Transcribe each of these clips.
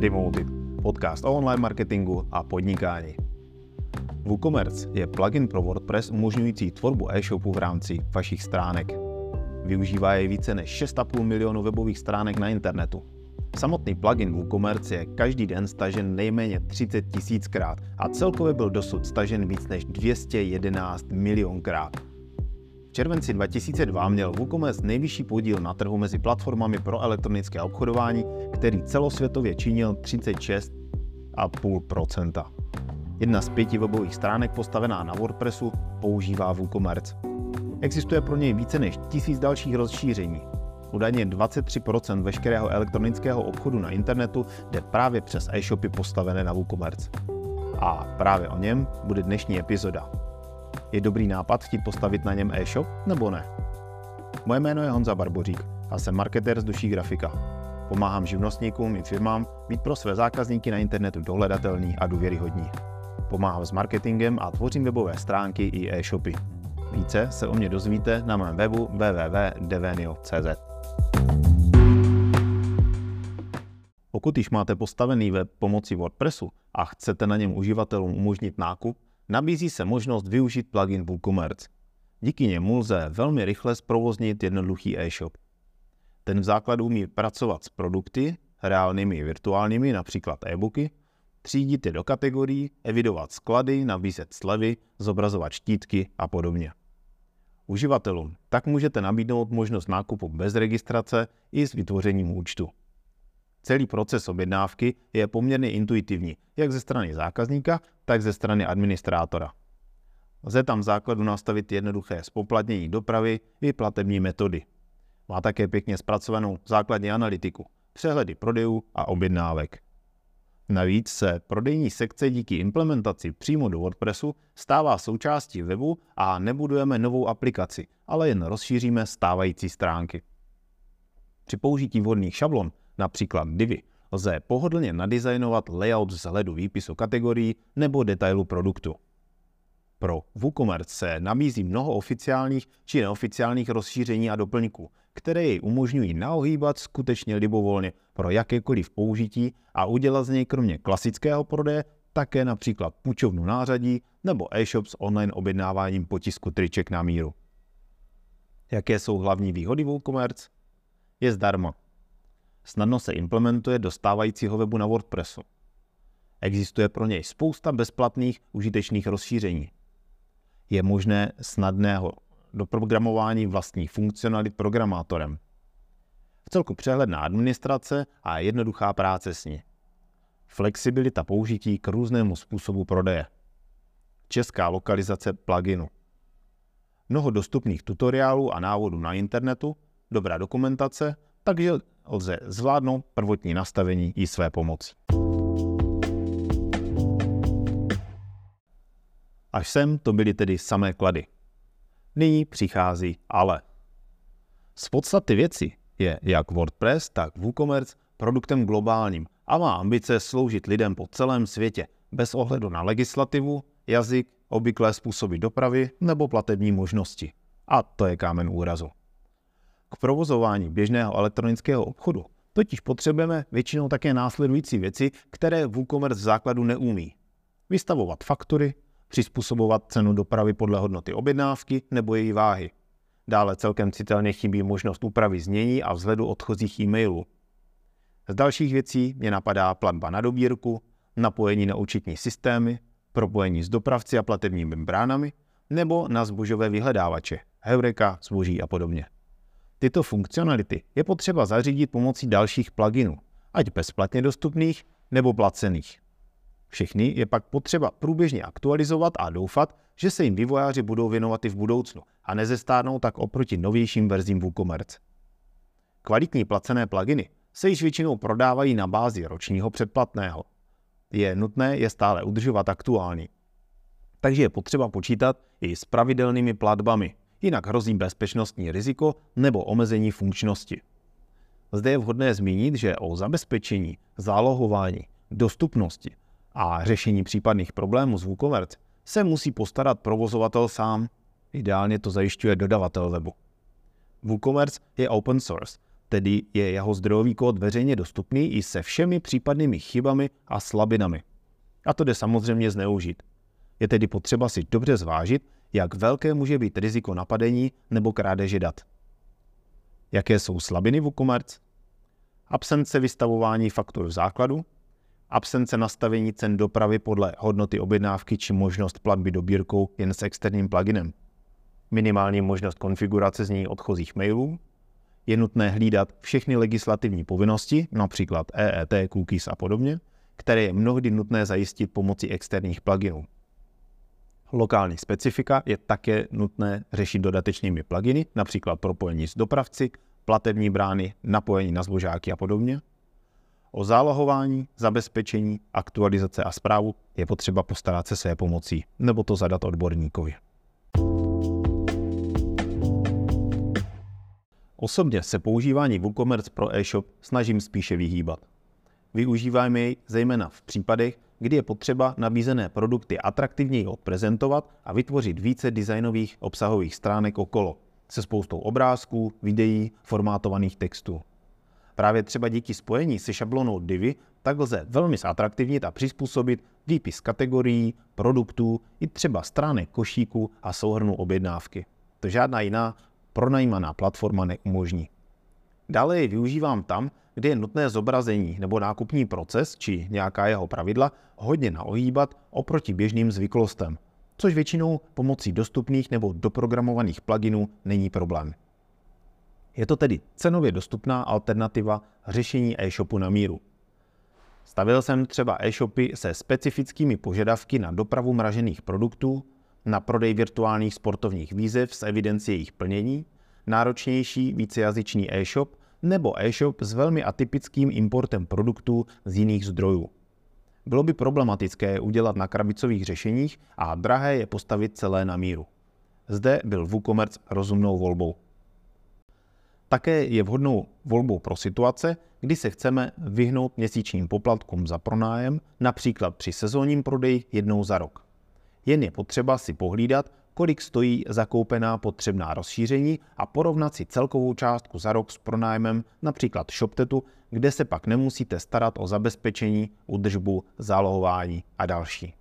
Remoted, podcast o online marketingu a podnikání. WooCommerce je plugin pro WordPress umožňující tvorbu e-shopu v rámci vašich stránek. Využívá je více než 6,5 milionu webových stránek na internetu. Samotný plugin WooCommerce je každý den stažen nejméně 30 tisíckrát a celkově byl dosud stažen víc než 211 milionkrát. V červenci 2002 měl WooCommerce nejvyšší podíl na trhu mezi platformami pro elektronické obchodování, který celosvětově činil 36,5%. Jedna z pěti webových stránek postavená na WordPressu používá WooCommerce. Existuje pro něj více než tisíc dalších rozšíření. Údajně 23% veškerého elektronického obchodu na internetu jde právě přes e-shopy postavené na WooCommerce. A právě o něm bude dnešní epizoda. Je dobrý nápad chtít postavit na něm e-shop nebo ne? Moje jméno je Honza Barbořík a jsem marketér z duší grafika. Pomáhám živnostníkům i firmám být pro své zákazníky na internetu dohledatelný a důvěryhodní. Pomáhám s marketingem a tvořím webové stránky i e-shopy. Více se o mě dozvíte na mém webu www.devenio.cz. Pokud již máte postavený web pomocí WordPressu a chcete na něm uživatelům umožnit nákup, nabízí se možnost využít plugin WooCommerce. Díky němu lze velmi rychle zprovoznit jednoduchý e-shop. Ten v základu umí pracovat s produkty, reálnými i virtuálními, například e-booky, třídit je do kategorií, evidovat sklady, nabízet slevy, zobrazovat štítky a podobně. Uživatelům tak můžete nabídnout možnost nákupu bez registrace i s vytvořením účtu. Celý proces objednávky je poměrně intuitivní, jak ze strany zákazníka, tak ze strany administrátora. Lze tam v základu nastavit jednoduché spoplatnění dopravy i platební metody. Má také pěkně zpracovanou základní analytiku, přehledy prodejů a objednávek. Navíc se prodejní sekce díky implementaci přímo do WordPressu stává součástí webu a nebudujeme novou aplikaci, ale jen rozšíříme stávající stránky. Při použití vhodných šablon například divy, lze pohodlně nadizajnovat layout vzhledu výpisu kategorií nebo detailu produktu. Pro WooCommerce se nabízí mnoho oficiálních či neoficiálních rozšíření a doplňků, které jej umožňují naohýbat skutečně libovolně pro jakékoliv použití a udělat z něj kromě klasického prodeje také například půjčovnu nářadí nebo e-shop s online objednáváním potisku triček na míru. Jaké jsou hlavní výhody WooCommerce? Je zdarma snadno se implementuje do stávajícího webu na WordPressu. Existuje pro něj spousta bezplatných užitečných rozšíření. Je možné snadného doprogramování vlastních funkcionalit programátorem. V celku přehledná administrace a jednoduchá práce s ní. Flexibilita použití k různému způsobu prodeje. Česká lokalizace pluginu. Mnoho dostupných tutoriálů a návodů na internetu, dobrá dokumentace, takže lze zvládnout prvotní nastavení i své pomoci. Až sem to byly tedy samé klady. Nyní přichází ale. Z podstaty věci je jak WordPress, tak WooCommerce produktem globálním a má ambice sloužit lidem po celém světě, bez ohledu na legislativu, jazyk, obvyklé způsoby dopravy nebo platební možnosti. A to je kámen úrazu. K provozování běžného elektronického obchodu totiž potřebujeme většinou také následující věci, které WooCommerce v základu neumí. Vystavovat faktury, přizpůsobovat cenu dopravy podle hodnoty objednávky nebo její váhy. Dále celkem citelně chybí možnost úpravy znění a vzhledu odchozích e-mailů. Z dalších věcí mě napadá platba na dobírku, napojení na účetní systémy, propojení s dopravci a platebními bránami nebo na zbožové vyhledávače, Heureka, zboží a podobně. Tyto funkcionality je potřeba zařídit pomocí dalších pluginů, ať bezplatně dostupných nebo placených. Všechny je pak potřeba průběžně aktualizovat a doufat, že se jim vývojáři budou věnovat i v budoucnu a nezestárnou tak oproti novějším verzím WooCommerce. Kvalitní placené pluginy se již většinou prodávají na bázi ročního předplatného. Je nutné je stále udržovat aktuální. Takže je potřeba počítat i s pravidelnými platbami, jinak hrozí bezpečnostní riziko nebo omezení funkčnosti. Zde je vhodné zmínit, že o zabezpečení, zálohování, dostupnosti a řešení případných problémů s WooCommerce se musí postarat provozovatel sám. Ideálně to zajišťuje dodavatel webu. WooCommerce je open source, tedy je jeho zdrojový kód veřejně dostupný i se všemi případnými chybami a slabinami. A to jde samozřejmě zneužít. Je tedy potřeba si dobře zvážit, jak velké může být riziko napadení nebo krádeže dat. Jaké jsou slabiny WooCommerce? Absence vystavování faktur v základu, absence nastavení cen dopravy podle hodnoty objednávky či možnost platby dobírkou jen s externím pluginem, minimální možnost konfigurace zní odchozích mailů, je nutné hlídat všechny legislativní povinnosti, například EET, cookies a podobně, které je mnohdy nutné zajistit pomocí externích pluginů. Lokální specifika je také nutné řešit dodatečnými pluginy, například propojení s dopravci, platební brány, napojení na zbožáky a podobně. O zálohování, zabezpečení, aktualizace a zprávu je potřeba postarat se své pomocí, nebo to zadat odborníkovi. Osobně se používání WooCommerce pro e-shop snažím spíše vyhýbat. Využíváme jej zejména v případech, kdy je potřeba nabízené produkty atraktivněji odprezentovat a vytvořit více designových obsahových stránek okolo, se spoustou obrázků, videí, formátovaných textů. Právě třeba díky spojení se šablonou Divi tak lze velmi zatraktivnit a přizpůsobit výpis kategorií, produktů i třeba stránek košíku a souhrnu objednávky. To žádná jiná pronajímaná platforma neumožní. Dále ji využívám tam, kde je nutné zobrazení nebo nákupní proces či nějaká jeho pravidla hodně naohýbat oproti běžným zvyklostem, což většinou pomocí dostupných nebo doprogramovaných pluginů není problém. Je to tedy cenově dostupná alternativa řešení e-shopu na míru. Stavil jsem třeba e-shopy se specifickými požadavky na dopravu mražených produktů, na prodej virtuálních sportovních výzev s evidencí jejich plnění, náročnější vícejazyčný e-shop nebo e-shop s velmi atypickým importem produktů z jiných zdrojů. Bylo by problematické udělat na krabicových řešeních a drahé je postavit celé na míru. Zde byl WooCommerce rozumnou volbou. Také je vhodnou volbou pro situace, kdy se chceme vyhnout měsíčním poplatkům za pronájem, například při sezónním prodeji jednou za rok. Jen je potřeba si pohlídat, kolik stojí zakoupená potřebná rozšíření a porovnat si celkovou částku za rok s pronájmem například ShopTetu, kde se pak nemusíte starat o zabezpečení, údržbu, zálohování a další.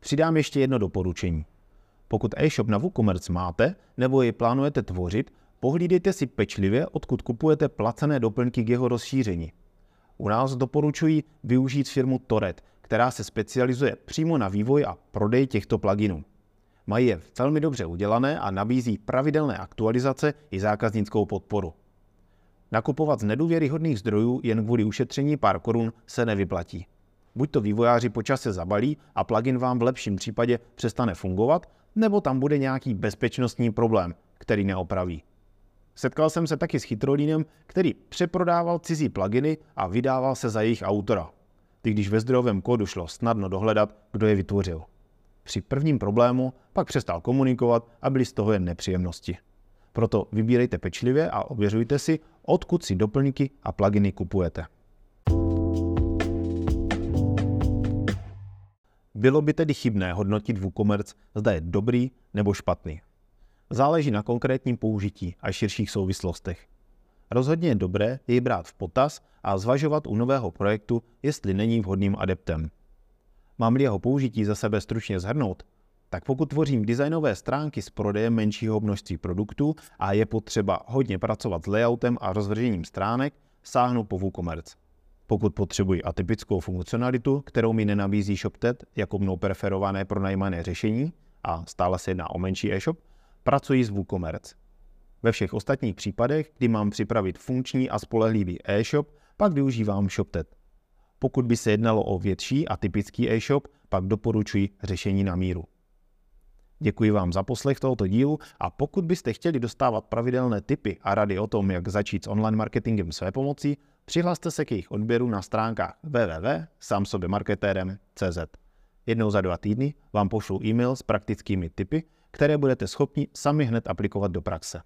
Přidám ještě jedno doporučení. Pokud e-shop na WooCommerce máte nebo ji plánujete tvořit, pohlídejte si pečlivě, odkud kupujete placené doplňky k jeho rozšíření. U nás doporučuji využít firmu Toret, která se specializuje přímo na vývoj a prodej těchto pluginů. Mají je velmi dobře udělané a nabízí pravidelné aktualizace i zákaznickou podporu. Nakupovat z nedůvěryhodných zdrojů jen kvůli ušetření pár korun se nevyplatí. Buď to vývojáři po čase zabalí a plugin vám v lepším případě přestane fungovat, nebo tam bude nějaký bezpečnostní problém, který neopraví. Setkal jsem se taky s chytrolínem, který přeprodával cizí pluginy a vydával se za jejich autora i když ve zdrojovém kódu šlo snadno dohledat, kdo je vytvořil. Při prvním problému pak přestal komunikovat a byly z toho jen nepříjemnosti. Proto vybírejte pečlivě a ověřujte si, odkud si doplňky a pluginy kupujete. Bylo by tedy chybné hodnotit WooCommerce, zda je dobrý nebo špatný. Záleží na konkrétním použití a širších souvislostech. Rozhodně je dobré jej brát v potaz a zvažovat u nového projektu, jestli není vhodným adeptem. Mám-li jeho použití za sebe stručně zhrnout, tak pokud tvořím designové stránky s prodejem menšího množství produktů a je potřeba hodně pracovat s layoutem a rozvržením stránek, sáhnu po WooCommerce. Pokud potřebuji atypickou funkcionalitu, kterou mi nenabízí ShopTet jako mnou preferované pronajímané řešení, a stále se jedná o menší e-shop, pracuji s WooCommerce. Ve všech ostatních případech, kdy mám připravit funkční a spolehlivý e-shop, pak využívám ShopTet. Pokud by se jednalo o větší a typický e-shop, pak doporučuji řešení na míru. Děkuji vám za poslech tohoto dílu a pokud byste chtěli dostávat pravidelné tipy a rady o tom, jak začít s online marketingem své pomocí, přihlaste se k jejich odběru na stránkách www.samsobemarketérem.cz. Jednou za dva týdny vám pošlu e-mail s praktickými tipy, které budete schopni sami hned aplikovat do praxe.